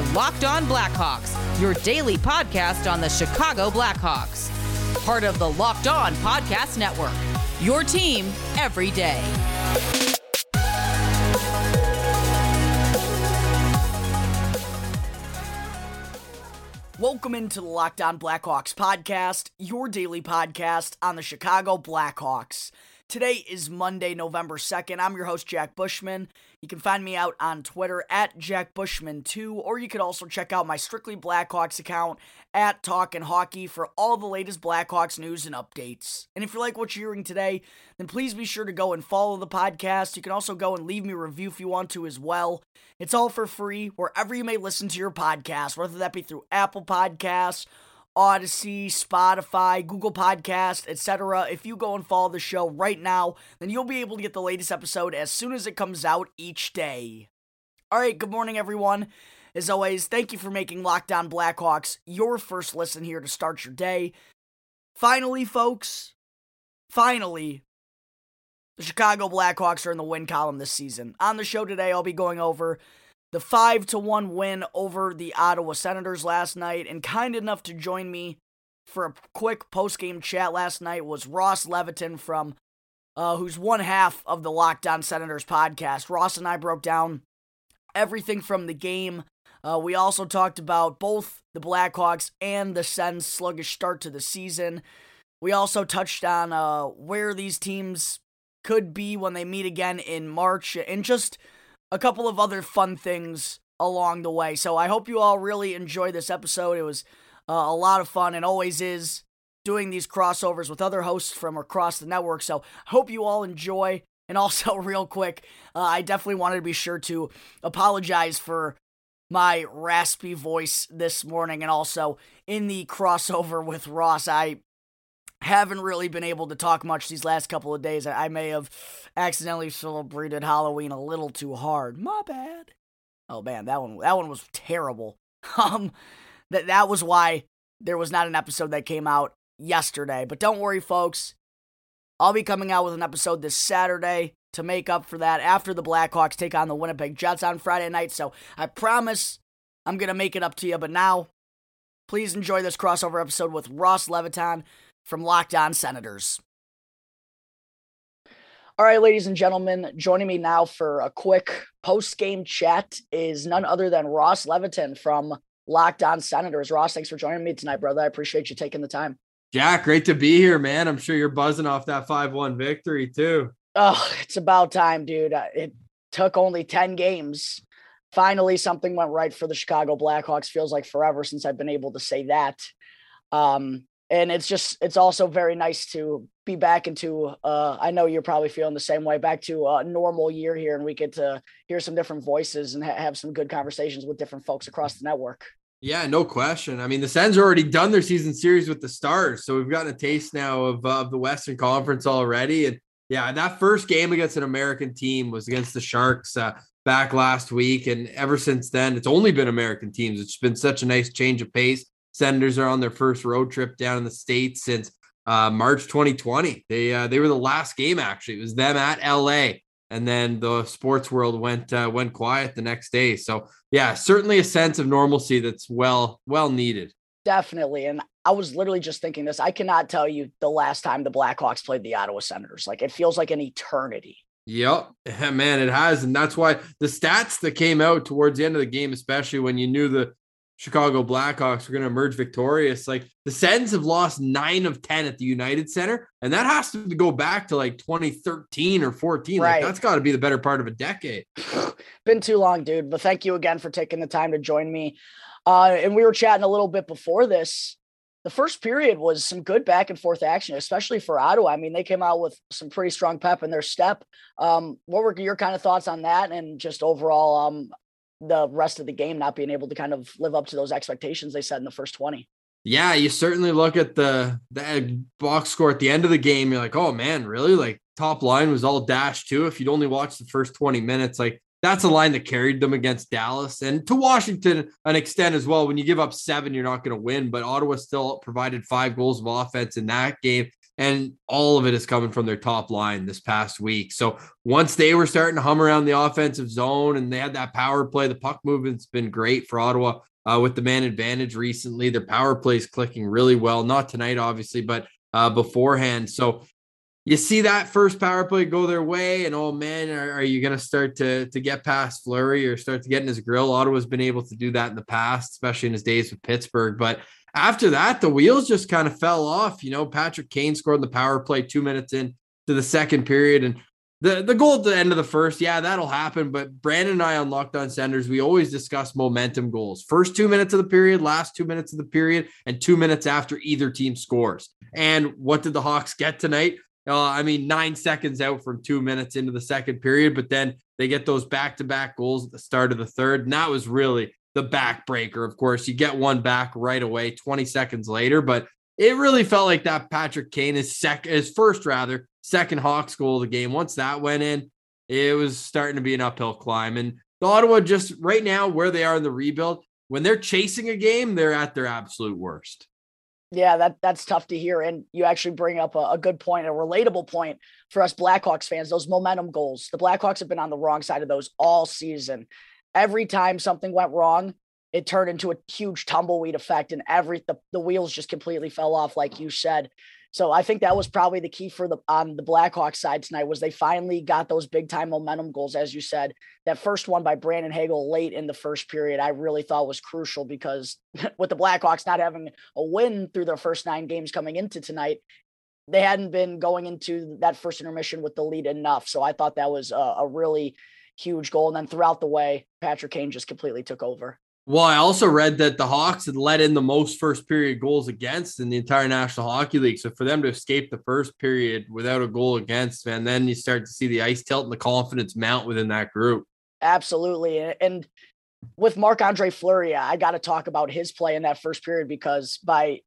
are Locked On Blackhawks, your daily podcast on the Chicago Blackhawks. Part of the Locked On Podcast Network. Your team every day. Welcome into the Locked On Blackhawks podcast, your daily podcast on the Chicago Blackhawks. Today is Monday, November 2nd. I'm your host, Jack Bushman. You can find me out on Twitter at Jack Bushman2, or you could also check out my Strictly Blackhawks account at Talkin' Hockey for all the latest Blackhawks news and updates. And if you like what you're hearing today, then please be sure to go and follow the podcast. You can also go and leave me a review if you want to as well. It's all for free wherever you may listen to your podcast, whether that be through Apple Podcasts Audacy, Spotify, Google Podcast, etc. If you go and follow the show right now, then you'll be able to get the latest episode as soon as it comes out each day. All right, good morning, everyone. As always, thank you for making Locked On Blackhawks your first listen here to start your day. Finally, folks, finally, the Chicago Blackhawks are in the win column this season. On the show today, I'll be going over the 5 to 1 win over the Ottawa Senators last night and kind enough to join me for a quick post-game chat last night was Ross Leviton from uh, who's one half of the Locked On Senators podcast. Ross and I broke down everything from the game. Uh, we also talked about both the Blackhawks and the Sens' sluggish start to the season. We also touched on uh, where these teams could be when they meet again in March and just a couple of other fun things along the way. So I hope you all really enjoy this episode. It was uh, a lot of fun and always is doing these crossovers with other hosts from across the network. So I hope you all enjoy. And also, real quick, uh, I definitely wanted to be sure to apologize for my raspy voice this morning and also in the crossover with Ross. I haven't really been able to talk much these last couple of days. I may have accidentally celebrated Halloween a little too hard. My bad. Oh man, that one that one was terrible. Um that that was why there was not an episode that came out yesterday. But don't worry folks. I'll be coming out with an episode this Saturday to make up for that after the Blackhawks take on the Winnipeg Jets on Friday night. So I promise I'm going to make it up to you. But now, please enjoy this crossover episode with Ross Leviton from Locked On Senators. All right, ladies and gentlemen, joining me now for a quick post game chat is none other than Ross Leviton from Locked On Senators. Ross, thanks for joining me tonight, brother. I appreciate you taking the time. Jack, great to be here, man. I'm sure you're buzzing off that 5 1 victory, too. Oh, it's about time, dude. Uh, it took only 10 games. Finally, something went right for the Chicago Blackhawks. Feels like forever since I've been able to say that. Um, and it's just it's also very nice to be back into uh i know you're probably feeling the same way back to a normal year here and we get to hear some different voices and ha- have some good conversations with different folks across the network. Yeah no question. I mean the sens already done their season series with the stars so we've gotten a taste now of, uh, of the western conference already. And yeah that first game against an american team was against the sharks uh, back last week. And ever since then it's only been american teams. It's been such a nice change of pace Senators are on their first road trip down in the states since uh, March 2020. They uh, they were the last game actually. It was them at LA, and then the sports world went uh, went quiet the next day. So yeah, certainly a sense of normalcy that's well well needed. Definitely, and I was literally just thinking this. I cannot tell you the last time the Blackhawks played the Ottawa Senators. Like it feels like an eternity. Yep, man, it has, and that's why the stats that came out towards the end of the game, especially when you knew the Chicago Blackhawks are going to emerge victorious. Like the Sens have lost nine of 10 at the United Center, and that has to go back to like 2013 or 14. Right. Like that's got to be the better part of a decade. Been too long, dude. But thank you again for taking the time to join me. Uh, and we were chatting a little bit before this. The first period was some good back and forth action, especially for Ottawa. I mean, they came out with some pretty strong pep in their step. Um, what were your kind of thoughts on that and just overall um, the rest of the game not being able to kind of live up to those expectations they set in the first 20. Yeah, you certainly look at the the box score at the end of the game. You're like, oh man, really? Like top line was all dash too. If you'd only watched the first 20 minutes, like that's a line that carried them against Dallas and to Washington an extent as well. When you give up seven, you're not going to win. But Ottawa still provided five goals of offense in that game. And all of it is coming from their top line this past week. So once they were starting to hum around the offensive zone and they had that power play, the puck movement's been great for Ottawa uh, with the man advantage recently. Their power play is clicking really well. Not tonight, obviously, but uh, beforehand. So you see that first power play go their way, and oh man, are, are you going to start to to get past Fleury or start to get in his grill? Ottawa's been able to do that in the past, especially in his days with Pittsburgh. But after that, the wheels just kind of fell off. You know, Patrick Kane scored the power play two minutes in to the second period, and the the goal at the end of the first, yeah, that'll happen. But Brandon and I on Locked On Senders, we always discuss momentum goals. First two minutes of the period, last two minutes of the period, and two minutes after either team scores. And what did the Hawks get tonight? Uh, I mean, nine seconds out from two minutes into the second period, but then they get those back to back goals at the start of the third. And that was really the backbreaker. Of course, you get one back right away 20 seconds later, but it really felt like that Patrick Kane is second, his first rather, second Hawks goal of the game. Once that went in, it was starting to be an uphill climb. And the Ottawa just right now, where they are in the rebuild, when they're chasing a game, they're at their absolute worst. Yeah, that that's tough to hear. And you actually bring up a, a, good point, a relatable point for us Blackhawks fans. Those momentum goals. The Blackhawks have been on the wrong side of those all season. Every time something went wrong, it turned into a huge tumbleweed effect, and every the, the wheels just completely fell off, like you said. So I think that was probably the key for the on the Blackhawks side tonight was they finally got those big time momentum goals, as you said. That first one by Brandon Hagel late in the first period, I really thought was crucial because with the Blackhawks not having a win through their first nine games coming into tonight, they hadn't been going into that first intermission with the lead enough. So I thought that was a, a really huge goal. And then throughout the way, Patrick Kane just completely took over. Well, I also read that the Hawks had let in the most first period goals against in the entire National Hockey League. So for them to escape the first period without a goal against, man, then you start to see the ice tilt and the confidence mount within that group. Absolutely. And with Marc Andre Fleury, I got to talk about his play in that first period because by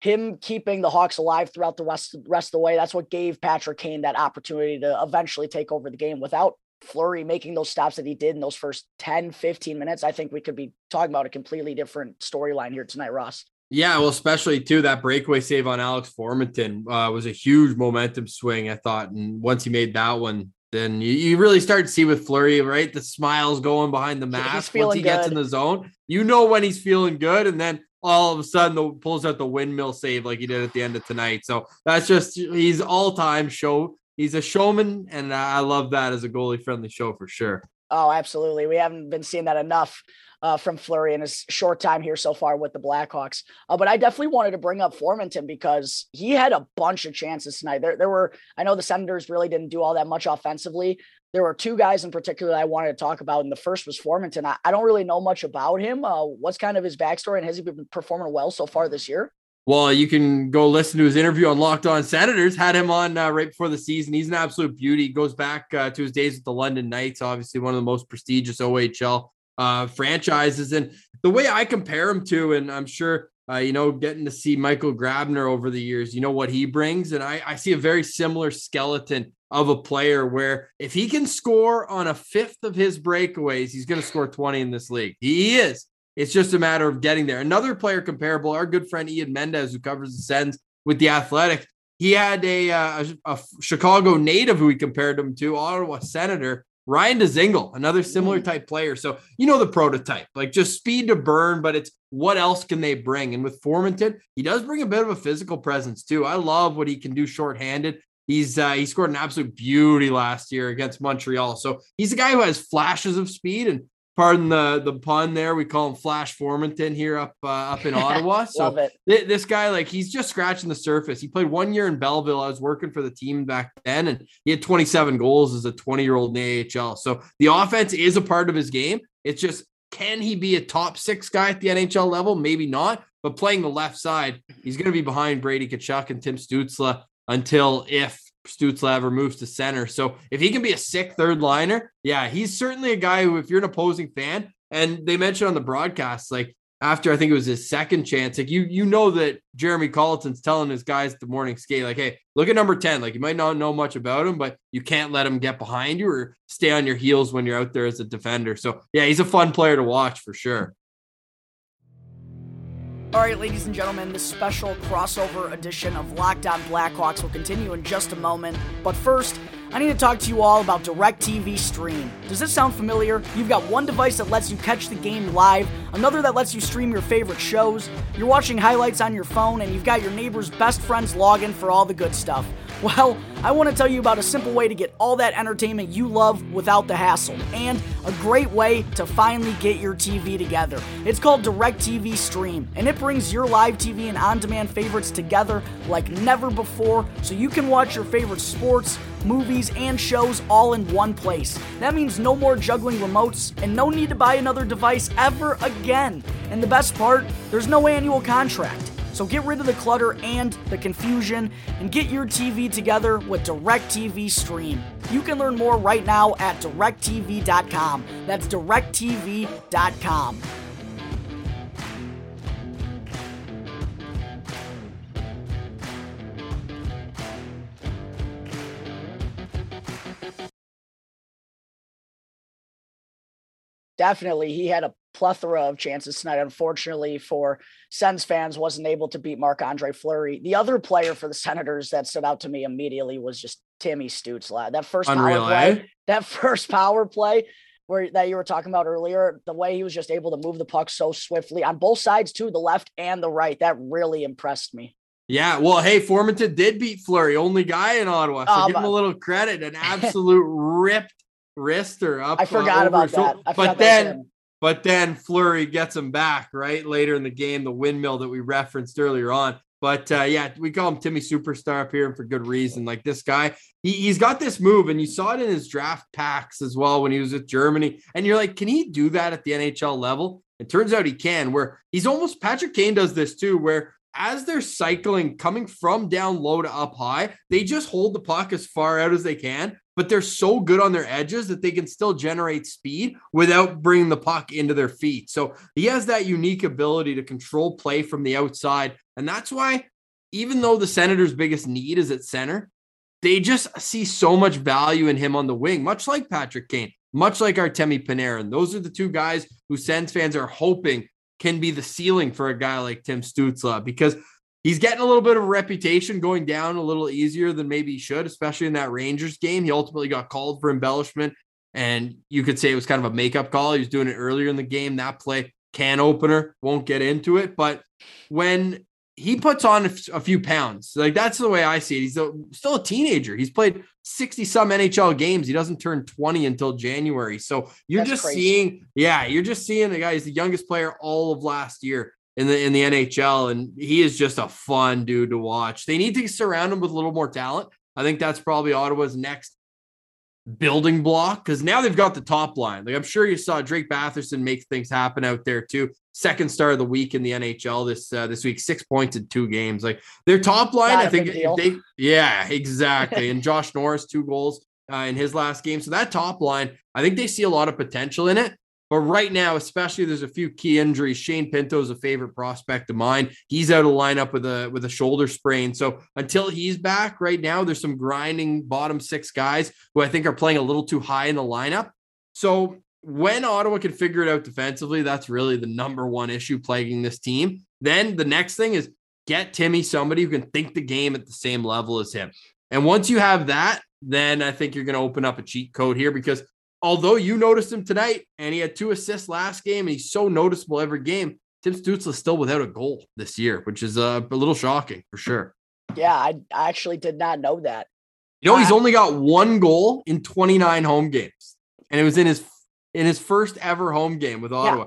him keeping the Hawks alive throughout the rest, rest of the way, that's what gave Patrick Kane that opportunity to eventually take over the game. Without Fleury making those stops that he did in those first 10, 15 minutes, I think we could be talking about a completely different storyline here tonight, Ross. Yeah, well, especially too that breakaway save on Alex Formenton uh, was a huge momentum swing, I thought. And once he made that one, then you, you really start to see with Fleury, right? The smiles going behind the mask once he good. gets in the zone. You know when he's feeling good, and then all of a sudden the, pulls out the windmill save like he did at the end of tonight. So that's just he's all time show he's a showman, and I love that as a goalie friendly show for sure. Oh, absolutely. We haven't been seeing that enough uh, from Fleury in his short time here so far with the Blackhawks. Uh, but I definitely wanted to bring up Formenton because he had a bunch of chances tonight. There, there were, I know the Senators really didn't do all that much offensively. There were two guys in particular I wanted to talk about, and the first was Formenton. I, I don't really know much about him. Uh, what's kind of his backstory, and has he been performing well so far this year? Well, you can go listen to his interview on Locked On Senators. Had him on uh, right before the season. He's an absolute beauty. Goes back uh, to his days with the London Knights, obviously one of the most prestigious OHL uh, franchises. And the way I compare him to, and I'm sure uh, you know, getting to see Michael Grabner over the years, you know what he brings, and I, I see a very similar skeleton of a player where if he can score on a fifth of his breakaways, he's going to score 20 in this league. He is. It's just a matter of getting there. Another player comparable, our good friend Ian Mendes, who covers the Sens with the Athletic, he had a, uh, a, a Chicago native who he compared him to, Ottawa Senator Ryan Dzingel, another similar mm. type player. So you know the prototype, like just speed to burn, but it's what else can they bring? And with Formenton, he does bring a bit of a physical presence too. I love what he can do shorthanded. He's uh, he scored an absolute beauty last year against Montreal. So he's a guy who has flashes of speed and pardon the the pun there. We call him Flash Formenton here up uh, up in Ottawa. So th- this guy, like, he's just scratching the surface. He played one year in Belleville. I was working for the team back then, and he had 27 goals as a 20 year old in the AHL. So the offense is a part of his game. It's just can he be a top six guy at the NHL level? Maybe not. But playing the left side, he's going to be behind Brady Tkachuk and Tim Stützle until if Stützle ever moves to center. So if he can be a sick third liner, yeah, he's certainly a guy who, if you're an opposing fan, and they mentioned on the broadcast, like after I think it was his second chance, like you you know that Jeremy Colliton's telling his guys at the morning skate, like, hey, look at number 10. Like you might not know much about him, but you can't let him get behind you or stay on your heels when you're out there as a defender. So yeah, he's a fun player to watch for sure. All right, ladies and gentlemen, this special crossover edition of Locked On Blackhawks will continue in just a moment. But first, I need to talk to you all about DirecTV Stream. Does this sound familiar? You've got one device that lets you catch the game live, another that lets you stream your favorite shows, you're watching highlights on your phone, and you've got your neighbor's best friend's login for all the good stuff. Well, I want to tell you about a simple way to get all that entertainment you love without the hassle, and a great way to finally get your TV together. It's called DirecTV Stream, and it brings your live TV and on demand favorites together like never before so you can watch your favorite sports, movies, and shows all in one place. That means no more juggling remotes and no need to buy another device ever again. And the best part, there's no annual contract. So get rid of the clutter and the confusion and get your TV together with DirecTV Stream. You can learn more right now at directv.com. That's directv.com. Definitely, he had a plethora of chances tonight. Unfortunately for Sens fans, wasn't able to beat Marc Andre Fleury. The other player for the Senators that stood out to me immediately was just Timmy Stützle. That first Unreal, power play, eh? that first power play where that you were talking about earlier, the way he was just able to move the puck so swiftly on both sides too, the left and the right, that really impressed me. Yeah, well, hey, Formenton did beat Fleury, only guy in Ottawa. So um, give him a little credit. An absolute ripped wrister up. I forgot uh, about that. I but then but then Fleury gets him back right later in the game, the windmill that we referenced earlier on. But uh, yeah, we call him Timmy Superstar up here and for good reason. Like this guy, he, he's got this move, and you saw it in his draft packs as well when he was with Germany. And you're like, can he do that at the NHL level? It turns out he can, where he's almost Patrick Kane does this too, where as they're cycling coming from down low to up high, they just hold the puck as far out as they can but they're so good on their edges that they can still generate speed without bringing the puck into their feet. So he has that unique ability to control play from the outside. And that's why, even though the Senators' biggest need is at center, they just see so much value in him on the wing, much like Patrick Kane, much like Artemi Panarin. Those are the two guys who Sens fans are hoping can be the ceiling for a guy like Tim Stützle because he's getting a little bit of a reputation going down a little easier than maybe he should, especially in that Rangers game. He ultimately got called for embellishment, and you could say it was kind of a makeup call. He was doing it earlier in the game. That play, can opener, won't get into it. But when he puts on a few pounds, like that's the way I see it. He's a, still a teenager. He's played 60 some NHL games. He doesn't turn 20 until January. So you're that's just crazy. seeing, yeah, you're just seeing the guy. He's the youngest player all of last year in the in the NHL, and he is just a fun dude to watch. They need to surround him with a little more talent. I think that's probably Ottawa's next building block because now they've got the top line. Like I'm sure you saw Drake Batherson make things happen out there too. Second star of the week in the NHL this uh, this week, six points in two games. Like their top line, Not I think they yeah exactly. and Josh Norris two goals uh, in his last game. So that top line, I think they see a lot of potential in it. But right now, especially there's a few key injuries. Shane Pinto is a favorite prospect of mine. He's out of lineup with a with a shoulder sprain. So until he's back, right now there's some grinding bottom six guys who I think are playing a little too high in the lineup. So when Ottawa can figure it out defensively, that's really the number one issue plaguing this team. Then the next thing is get Timmy somebody who can think the game at the same level as him. And once you have that, then I think you're going to open up a cheat code here because although you noticed him tonight and he had two assists last game and he's so noticeable every game, Tim Stützle is still without a goal this year, which is uh, a little shocking for sure. Yeah, I, I actually did not know that. You know, he's only got one goal in 29 home games, and it was in his in his first ever home game with Ottawa.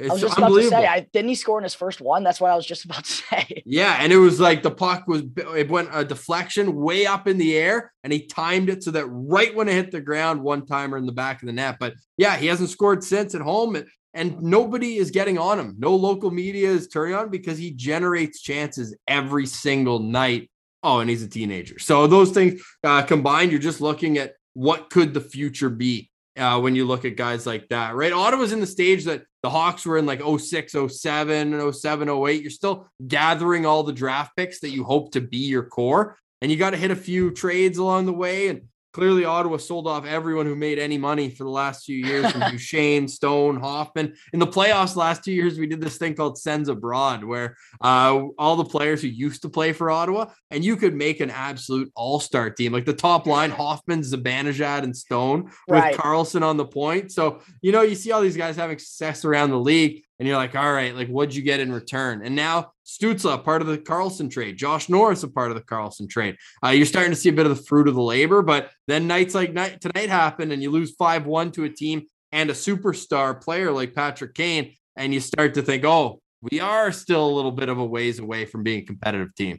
It's I was just about to say, I, didn't he score in his first one? That's what I was just about to say. Yeah, and it was like the puck was it went a deflection way up in the air, and he timed it so that right when it hit the ground, one timer in the back of the net. But yeah, he hasn't scored since at home, and, and nobody is getting on him. No local media is turning on because he generates chances every single night. Oh, and he's a teenager. So those things uh, combined, you're just looking at what could the future be uh, when you look at guys like that, right? Ottawa's in the stage that the Hawks were in like 06, 07, 07, 08. You're still gathering all the draft picks that you hope to be your core. And you got to hit a few trades along the way. And clearly Ottawa sold off everyone who made any money for the last few years from Duchene, Stone, Hoffman. In the playoffs last two years, we did this thing called Sends Abroad, where uh, all the players who used to play for Ottawa, and you could make an absolute all-star team. Like the top line, Hoffman, Zibanejad, and Stone with Right. Karlsson on the point. So, you know, you see all these guys having success around the league, and you're like, all right, like what'd you get in return? And now Stützle, part of the Karlsson trade, Josh Norris, a part of the Karlsson trade. Uh, you're starting to see a bit of the fruit of the labor, but then nights like night tonight happen and you lose 5 1 to a team and a superstar player like Patrick Kane. And you start to think, oh, we are still a little bit of a ways away from being a competitive team.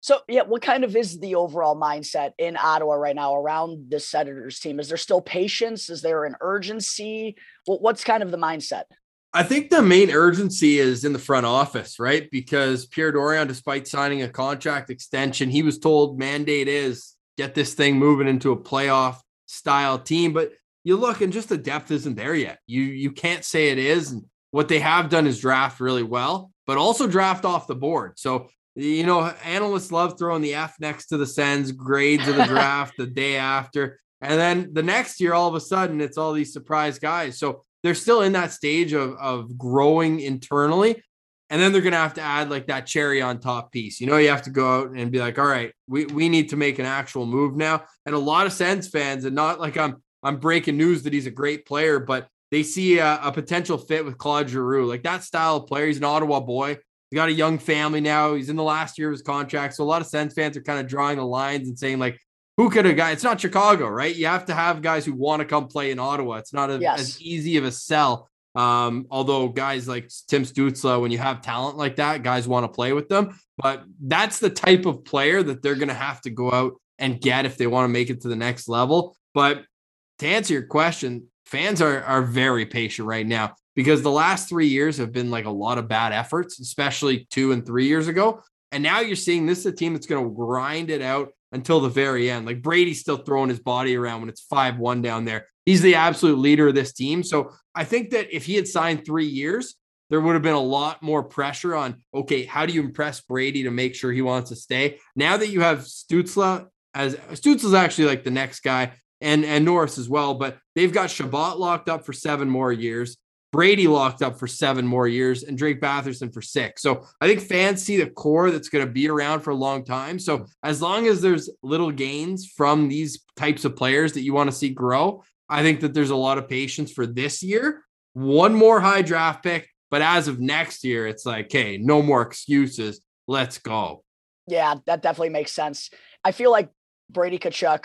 So, yeah, what kind of is the overall mindset in Ottawa right now around the Senators team? Is there still patience? Is there an urgency? What's kind of the mindset? I think the main urgency is in the front office, right? Because Pierre Dorion, despite signing a contract extension, he was told mandate is get this thing moving into a playoff style team. But you look and just the depth isn't there yet. You you can't say it is. And what they have done is draft really well, but also draft off the board. So you know, analysts love throwing the F next to the Sens grades of the draft the day after. And then the next year, all of a sudden, it's all these surprise guys. So they're still in that stage of, of growing internally. And then they're going to have to add like that cherry on top piece. You know, you have to go out and be like, all right, we, we need to make an actual move now. And a lot of Sens fans, and not like I'm I'm breaking news that he's a great player, but they see a, a potential fit with Claude Giroux, like that style of player. He's an Ottawa boy. He got a young family now. He's in the last year of his contract. So a lot of Sens fans are kind of drawing the lines and saying, like, who could a guy? It's not Chicago, right? You have to have guys who want to come play in Ottawa. It's not a, Yes. as easy of a sell. Um, although guys like Tim Stützle, when you have talent like that, guys want to play with them. But that's the type of player that they're going to have to go out and get if they want to make it to the next level. But to answer your question, fans are are very patient right now because the last three years have been like a lot of bad efforts, especially two and three years ago. And now you're seeing this is a team that's going to grind it out until the very end. Like Brady's still throwing his body around when it's 5 1 down there. He's the absolute leader of this team. So I think that if he had signed three years, there would have been a lot more pressure on, okay, how do you impress Brady to make sure he wants to stay? Now that you have Stützle, as Stützle's actually like the next guy, and, and Norris as well, but they've got Chabot locked up for seven more years. Brady locked up for seven more years and Drake Batherson for six. So I think fans see the core that's going to be around for a long time. So as long as there's little gains from these types of players that you want to see grow, I think that there's a lot of patience for this year. One more high draft pick, but as of next year, it's like, hey, no more excuses. Let's go. Yeah, that definitely makes sense. I feel like Brady Tkachuk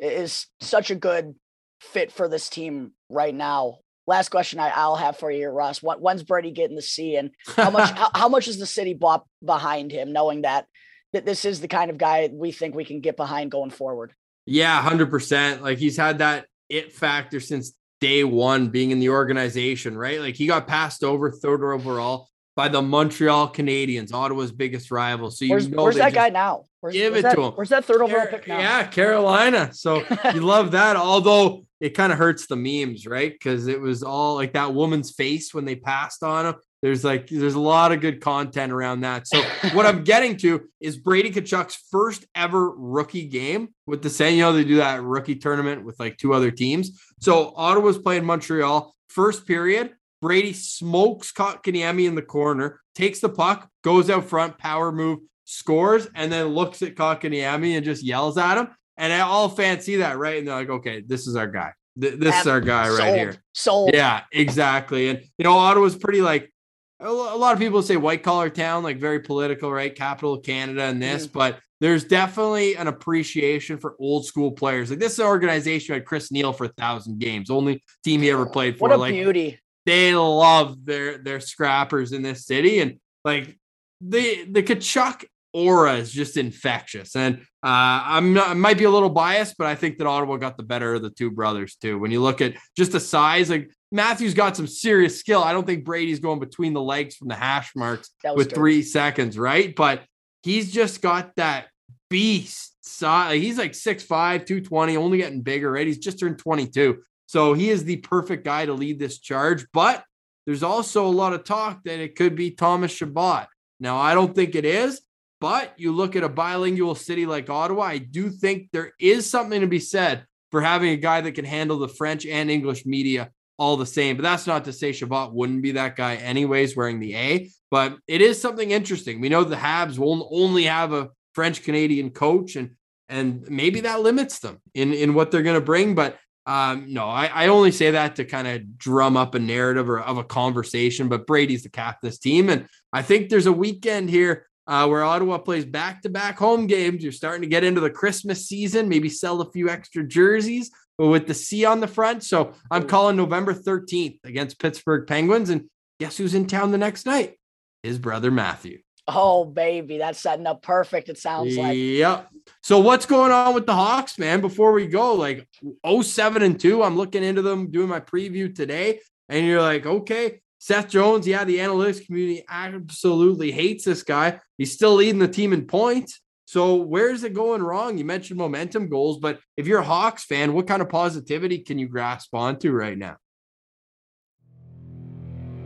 is such a good fit for this team right now. Last question I, I'll have for you, Russ. When, when's Brady getting the C, and how much how, how much is the city bought behind him, knowing that that this is the kind of guy we think we can get behind going forward? Yeah, hundred percent. Like he's had that it factor since day one being in the organization, right? Like he got passed over third overall by the Montreal Canadiens, Ottawa's biggest rival. So you Where's, know where's that guy now? Where's, give where's it that, to him. Where's that third overall Car- pick now? Yeah, Carolina. So you love that. Although it kind of hurts the memes, right? Because it was all like that woman's face when they passed on him. There's like there's a lot of good content around that. So what I'm getting to is Brady Tkachuk's first ever rookie game with the San. You know they do that rookie tournament with like two other teams. So Ottawa's playing Montreal. First period, Brady smokes Kotkaniemi in the corner, takes the puck, goes out front, power move, scores, and then looks at Kotkaniemi and just yells at him. And all fans see that, right? And they're like, okay, this is our guy. Th- This is our guy right here. Sold. Yeah, exactly. And you know, Ottawa's pretty like a lot of people say white collar town, like very political, right? Capital of Canada and this, mm. but there's definitely an appreciation for old school players. Like this organization had Chris Neil for a thousand games, only team he ever oh, played for. What a like beauty. they love their their scrappers in this city, and like the the Tkachuk aura is just infectious. And uh, I'm not, I might be a little biased, but I think that Ottawa got the better of the two brothers too. When you look at just the size, like Matthews got some serious skill. I don't think Brady's going between the legs from the hash marks with dirty. three seconds, right? But he's just got that beast size. He's like 6'5, 220, only getting bigger, right? He's just turned 22. So he is the perfect guy to lead this charge. But there's also a lot of talk that it could be Thomas Chabot. Now, I don't think it is, But you look at a bilingual city like Ottawa, I do think there is something to be said for having a guy that can handle the French and English media all the same. But that's not to say Chabot wouldn't be that guy, anyways, wearing the A. But it is something interesting. We know the Habs will only have a French Canadian coach, and and maybe that limits them in in what they're going to bring. But um, no, I, I only say that to kind of drum up a narrative or of a conversation. But Brady's the captain of this team, and I think there's a weekend here uh, where Ottawa plays back to back home games. You're starting to get into the Christmas season, maybe sell a few extra jerseys with the C on the front. So I'm calling November 13th against Pittsburgh Penguins. And guess who's in town the next night? His brother Matthew. Oh, baby, that's setting up perfect. It sounds like. Yep. So what's going on with the Hawks, man? Before we go, like 07 and 2, I'm looking into them doing my preview today. And you're like, okay, Seth Jones, yeah, the analytics community absolutely hates this guy. He's still leading the team in points. So where's it going wrong? You mentioned momentum goals, but if you're a Hawks fan, what kind of positivity can you grasp onto right now?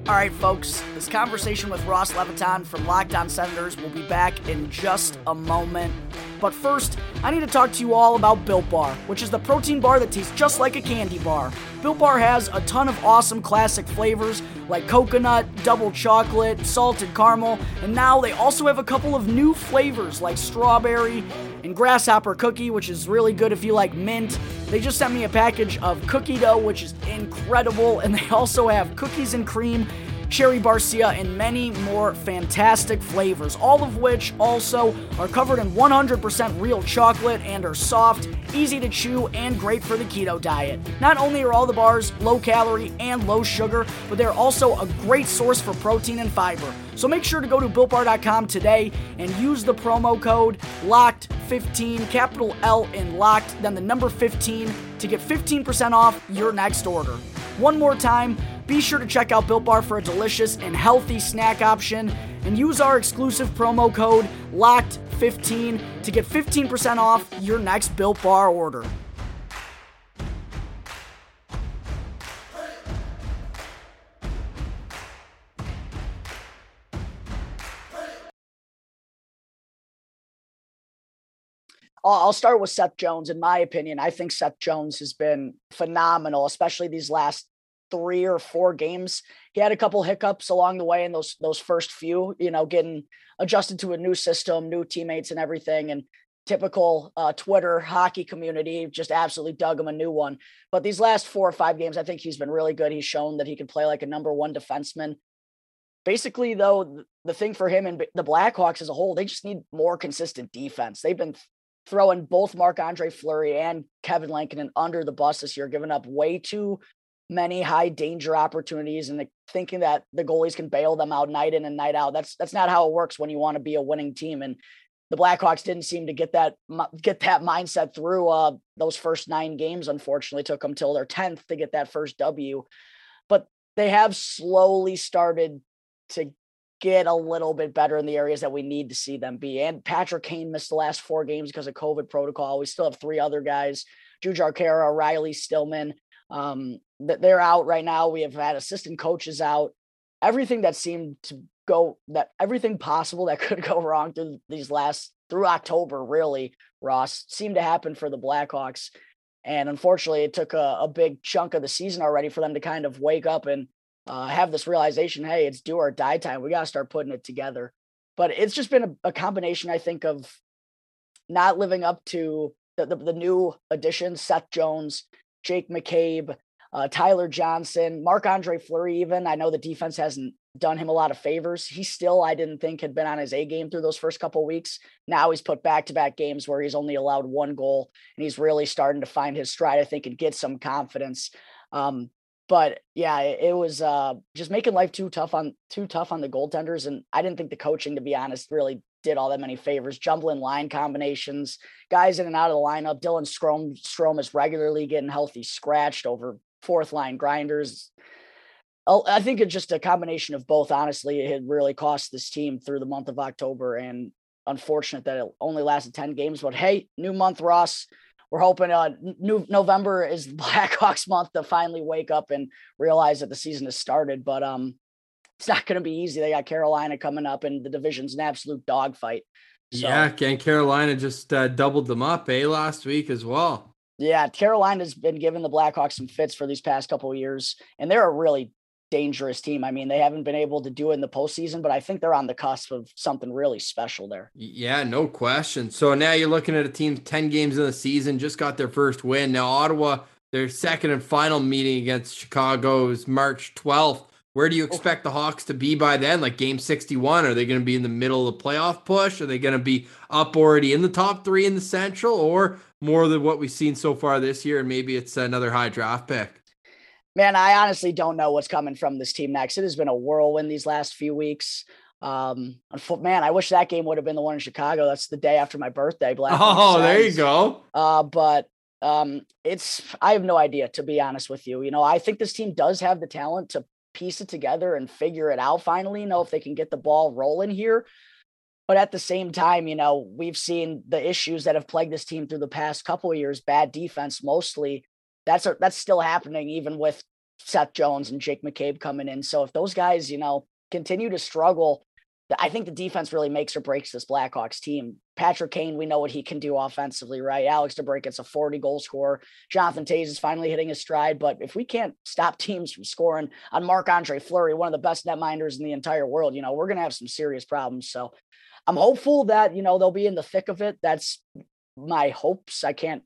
All right, folks, this conversation with Ross Levitan from Locked On Senators will be back in just a moment. But first, I need to talk to you all about Built Bar, which is the protein bar that tastes just like a candy bar. Built Bar has a ton of awesome classic flavors like coconut, double chocolate, salted caramel, and now they also have a couple of new flavors like strawberry and grasshopper cookie, which is really good if you like mint. They just sent me a package of cookie dough, which is incredible, and they also have cookies and cream cherry barcia, and many more fantastic flavors, all of which also are covered in 100% real chocolate and are soft, easy to chew, and great for the keto diet. Not only are all the bars low calorie and low sugar, but they're also a great source for protein and fiber. So make sure to go to builtbar.com today and use the promo code LOCKED15, capital L in LOCKED, then the number 15 to get 15% off your next order. One more time, be sure to check out Built Bar for a delicious and healthy snack option and use our exclusive promo code LOCKED15 to get 15% off your next Built Bar order. I'll start with Seth Jones. In my opinion, I think Seth Jones has been phenomenal, especially these last three or four games. He had a couple hiccups along the way in those those first few, you know, getting adjusted to a new system, new teammates, and everything. And typical uh, Twitter hockey community just absolutely dug him a new one. But these last four or five games, I think he's been really good. He's shown that he can play like a number one defenseman. Basically, though, the thing for him and the Blackhawks as a whole, they just need more consistent defense. They've been throwing both Marc Andre Fleury and Kevin Lankinen under the bus this year, giving up way too many high danger opportunities and thinking that the goalies can bail them out night in and night out. That's that's not how it works when you want to be a winning team. And the Blackhawks didn't seem to get that get that mindset through uh, those first nine games. Unfortunately, took them till their tenth to get that first W. But they have slowly started to get a little bit better in the areas that we need to see them be. And Patrick Kane missed the last four games because of COVID protocol. We still have three other guys: Jujhar Khaira, Riley Stillman. Um, that they're out right now. We have had assistant coaches out. Everything that seemed to go that everything possible that could go wrong through these last through October, really, Ross, seemed to happen for the Blackhawks. And unfortunately, it took a, a big chunk of the season already for them to kind of wake up and uh, have this realization hey, it's do or die time. We got to start putting it together. But it's just been a, a combination, I think, of not living up to the, the, the new additions, Seth Jones, Jake McCabe, uh, Tyler Johnson, Marc Andre Fleury, even. I know the defense hasn't done him a lot of favors. He still, I didn't think, had been on his A game through those first couple weeks. Now he's put back to back games where he's only allowed one goal and he's really starting to find his stride, I think, and get some confidence. Um, but yeah, it, it was uh, just making life too tough on too tough on the goaltenders. And I didn't think the coaching, to be honest, really did all that many favors. Jumbling line combinations, guys in and out of the lineup. Dylan Strome, Strome is regularly getting healthy scratched over fourth line grinders. Oh, I think it's just a combination of both. Honestly, it had really cost this team through the month of October, and unfortunate that it only lasted ten games. But hey, new month, Ross. We're hoping uh, new November is Blackhawks month to finally wake up and realize that the season has started. But um, it's not going to be easy. They got Carolina coming up, and the division's an absolute dogfight. So, yeah, and Carolina just uh, doubled them up, eh, last week as well. Yeah, Carolina's been giving the Blackhawks some fits for these past couple of years, and they're a really dangerous team. I mean, they haven't been able to do it in the postseason, but I think they're on the cusp of something really special there. Yeah, no question. So now you're looking at a team 10 games in the season, just got their first win. Now, Ottawa, their second and final meeting against Chicago is March 12th. Where do you oh. expect the Hawks to be by then? Like game 61? Are they going to be in the middle of the playoff push? Are they going to be up already in the top three in the Central or more than what we've seen so far this year? And maybe it's another high draft pick. Man, I honestly don't know what's coming from this team next. It has been a whirlwind these last few weeks. Um, man, I wish that game would have been the one in Chicago. That's the day after my birthday. Black oh, there you go. Uh, but um, it's I have no idea to be honest with you. You know, I think this team does have the talent to piece it together and figure it out finally, you know, if they can get the ball rolling here. But at the same time, you know, we've seen the issues that have plagued this team through the past couple of years, bad defense mostly. That's a, that's still happening even with Seth Jones and Jake McCabe coming in. So if those guys, you know, continue to struggle, I think the defense really makes or breaks this Blackhawks team. Patrick Kane, we know what he can do offensively, right? Alex DeBrincat's a 40 goal scorer. Jonathan Toews is finally hitting his stride. But if we can't stop teams from scoring on Marc Andre Fleury, one of the best netminders in the entire world, you know, we're going to have some serious problems. So I'm hopeful that, you know, they'll be in the thick of it. That's my hopes. I can't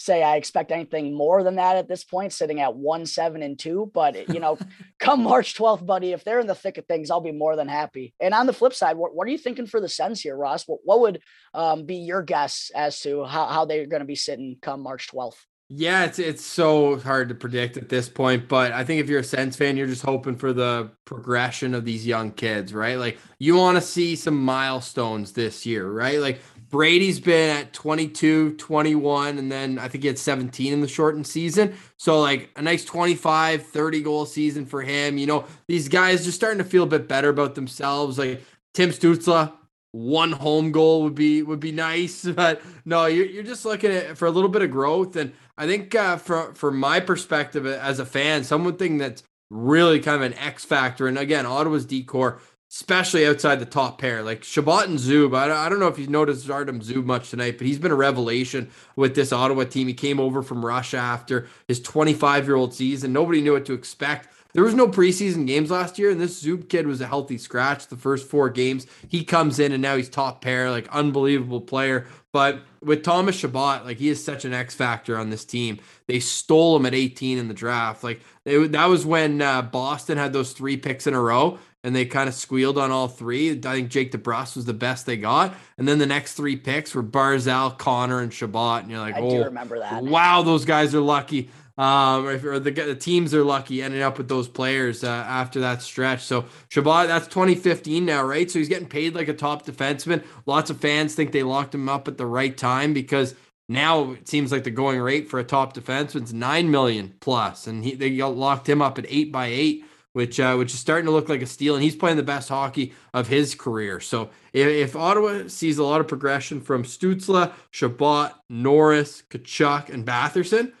say I expect anything more than that at this point, sitting at one, seven, and two. But you know, come March 12th, buddy, if they're in the thick of things, I'll be more than happy. And on the flip side, what, what are you thinking for the Sens here, Ross? What, what would um, be your guess as to how, how they're going to be sitting come March 12th? Yeah, it's it's so hard to predict at this point, but I think if you're a Sens fan, you're just hoping for the progression of these young kids, right? Like you want to see some milestones this year, right? Like Brady's been at 22, 21, and then I think he had 17 in the shortened season. So, like a nice 25, 30 goal season for him. You know, these guys just starting to feel a bit better about themselves. Like Tim Stützle, one home goal would be would be nice, but no, you're, you're just looking at for a little bit of growth. And I think uh, for for my perspective as a fan, someone thing that's really kind of an X factor. And again, Ottawa's decor especially outside the top pair. Like Chabot and Zub, I, I don't know if you've noticed Artem Zub much tonight, but he's been a revelation with this Ottawa team. He came over from Russia after his 25 year old season. Nobody knew what to expect. There was no preseason games last year, and this Zub kid was a healthy scratch the first four games. He comes in and now he's top pair, like unbelievable player. But with Thomas Chabot, like he is such an X factor on this team. They stole him at 18 in the draft. Like it, that was when uh, Boston had those three picks in a row, and they kind of squealed on all three. I think Jake DeBrusk was the best they got, and then the next three picks were Barzal, Connor, and Chabot. And you're like, I oh, remember that. Wow, those guys are lucky. Um, or the, the teams are lucky ending up with those players uh, after that stretch. So Chabot, that's 2015 now, right? So he's getting paid like a top defenseman. Lots of fans think they locked him up at the right time because now it seems like the going rate for a top defenseman's nine million plus, and he they locked him up at eight by eight which uh, which is starting to look like a steal, and he's playing the best hockey of his career. So if, if Ottawa sees a lot of progression from Stützle, Chabot, Norris, Tkachuk, and Batherson,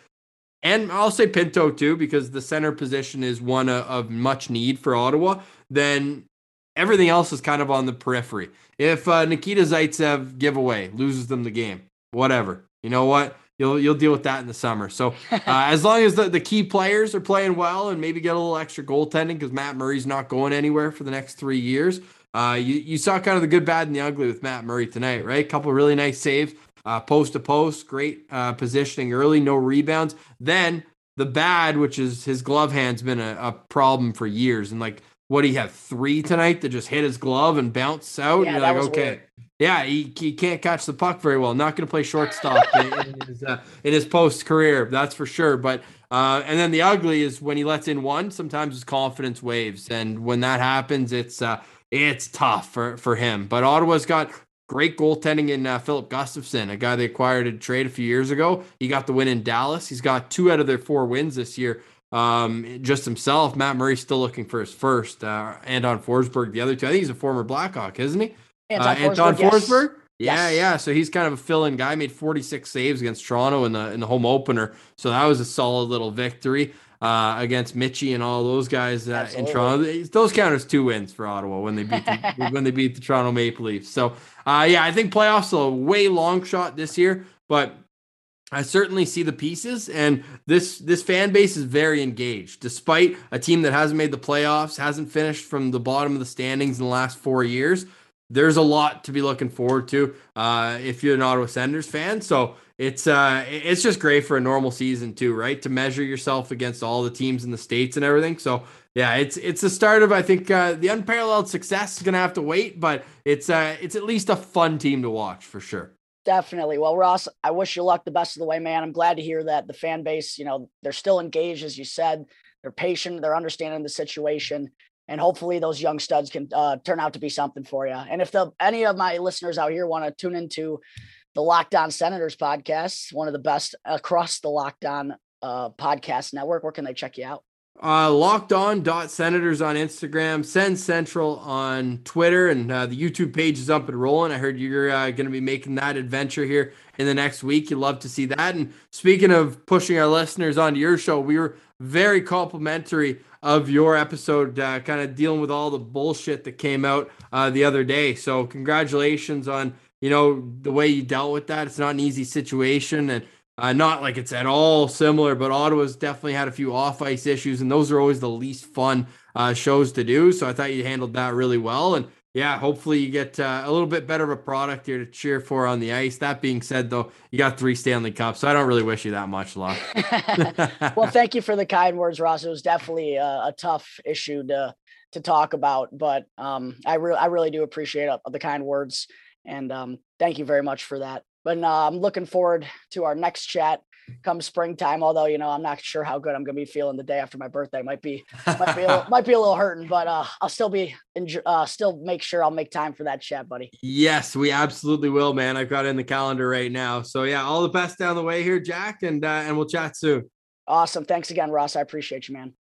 and I'll say Pinto too, because the center position is one of, much need for Ottawa, then everything else is kind of on the periphery. If uh, Nikita Zaitsev giveaway loses them the game, whatever. You know what? you'll you'll deal with that in the summer. So uh, as long as the, the key players are playing well and maybe get a little extra goaltending because Matt Murray's not going anywhere for the next three years. Uh, you you saw kind of the good, bad, and the ugly with Matt Murray tonight, right? A couple really nice saves, uh, post to post, great uh, positioning early, no rebounds. Then the bad, which is his glove hand's been a, a problem for years, and like what he had three tonight that just hit his glove and bounce out. Yeah, and you're like, okay. Weird. Yeah, he, he can't catch the puck very well. Not going to play shortstop in, in, his, uh, in his post career, that's for sure. But uh, and then the ugly is when he lets in one. Sometimes his confidence waves, and when that happens, it's uh, it's tough for for him. But Ottawa's got great goaltending in uh, Filip Gustavsson, a guy they acquired a trade a few years ago. He got the win in Dallas. He's got two out of their four wins this year. Um, just himself. Matt Murray's still looking for his first. Uh, Anton Forsberg, the other two. I think he's a former Blackhawk, isn't he? Anton, uh, Anton Forsberg. Forsberg? Yeah, yes. yeah. So he's kind of a fill-in guy. Made 46 saves against Toronto in the in the home opener. So that was a solid little victory. uh, against Mitchie and all those guys uh, in Toronto. Those count as two wins for Ottawa when they beat the, when they beat the Toronto Maple Leafs. So uh, yeah, I think playoffs are a way long shot this year, but I certainly see the pieces, and this this fan base is very engaged. Despite a team that hasn't made the playoffs, hasn't finished from the bottom of the standings in the last four years, there's a lot to be looking forward to uh, if you're an Ottawa Senators fan. So it's uh, it's just great for a normal season too, right? To measure yourself against all the teams in the states and everything. So yeah, it's it's the start of I think uh, the unparalleled success is gonna have to wait, but it's uh, it's at least a fun team to watch for sure. Definitely. Well, Ross, I wish you luck the best of the way, man. I'm glad to hear that the fan base, you know, they're still engaged, as you said. They're patient. They're understanding the situation, and hopefully those young studs can uh, turn out to be something for you. And if the any of my listeners out here want to tune into the Locked On Senators podcast, one of the best across the Locked On uh, podcast network, where can they check you out? Uh, locked on dot senators on Instagram, Sens Central on Twitter, and uh, the YouTube page is up and rolling. I heard you're uh, going to be making that adventure here in the next week. You'd love to see that. And speaking of pushing our listeners onto your show, we were very complimentary of your episode, uh, kind of dealing with all the bullshit that came out uh, the other day. So congratulations on you know the way you dealt with that. It's not an easy situation, and uh, not like it's at all similar, but Ottawa's definitely had a few off ice issues, and those are always the least fun uh, shows to do. So I thought you handled that really well. And yeah, hopefully you get uh, a little bit better of a product here to cheer for on the ice. That being said, though, you got three Stanley Cups, so I don't really wish you that much luck. well, thank you for the kind words, Ross. It was definitely a, a tough issue to to talk about, but um, I really I really do appreciate uh, the kind words, and um, thank you very much for that. But uh, I'm looking forward to our next chat come springtime. Although you know I'm not sure how good I'm going to be feeling the day after my birthday. Might be might be a little, might be a little hurting, but uh, I'll still be uh, still make sure I'll make time for that chat, buddy. Yes, we absolutely will, man. I've got it in the calendar right now. So yeah, all the best down the way here, Jack, and uh, and we'll chat soon. Awesome. Thanks again, Ross. I appreciate you, man.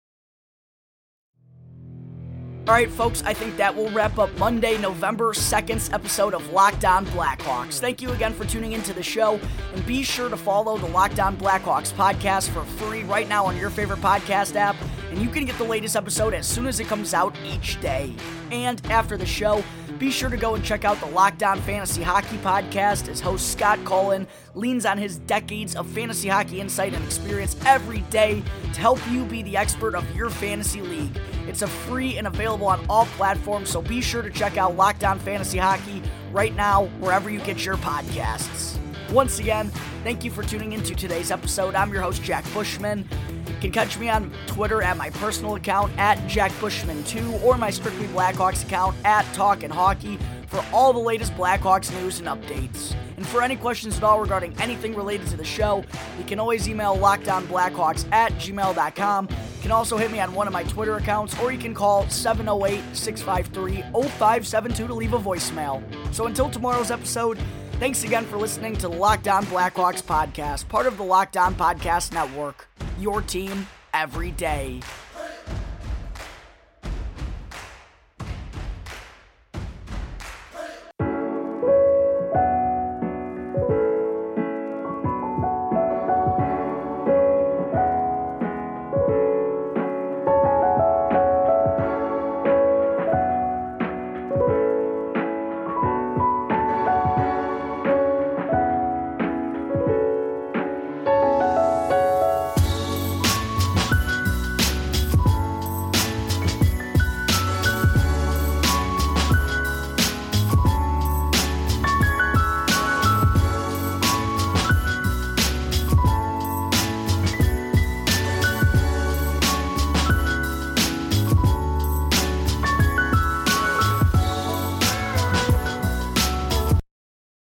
All right, folks, I think that will wrap up Monday, November 2nd's episode of Locked On Blackhawks. Thank you again for tuning into the show, and be sure to follow the Locked On Blackhawks podcast for free right now on your favorite podcast app, and you can get the latest episode as soon as it comes out each day. And after the show, be sure to go and check out the Locked On Fantasy Hockey podcast as host Scott Cullen leans on his decades of fantasy hockey insight and experience every day to help you be the expert of your fantasy league. It's a free and available on all platforms, so be sure to check out Locked On Fantasy Hockey right now, wherever you get your podcasts. Once again, thank you for tuning into today's episode. I'm your host, Jack Bushman. You can catch me on Twitter at my personal account at JackBushman2 or my Strictly Blackhawks account at Talkin' Hockey for all the latest Blackhawks news and updates. And for any questions at all regarding anything related to the show, you can always email lockedonblackhawks at gmail.com. You can also hit me on one of my Twitter accounts, or you can call 708 653 0572 to leave a voicemail. So until tomorrow's episode, thanks again for listening to the Locked On Blackhawks podcast, part of the Locked On Podcast Network. Your team every day.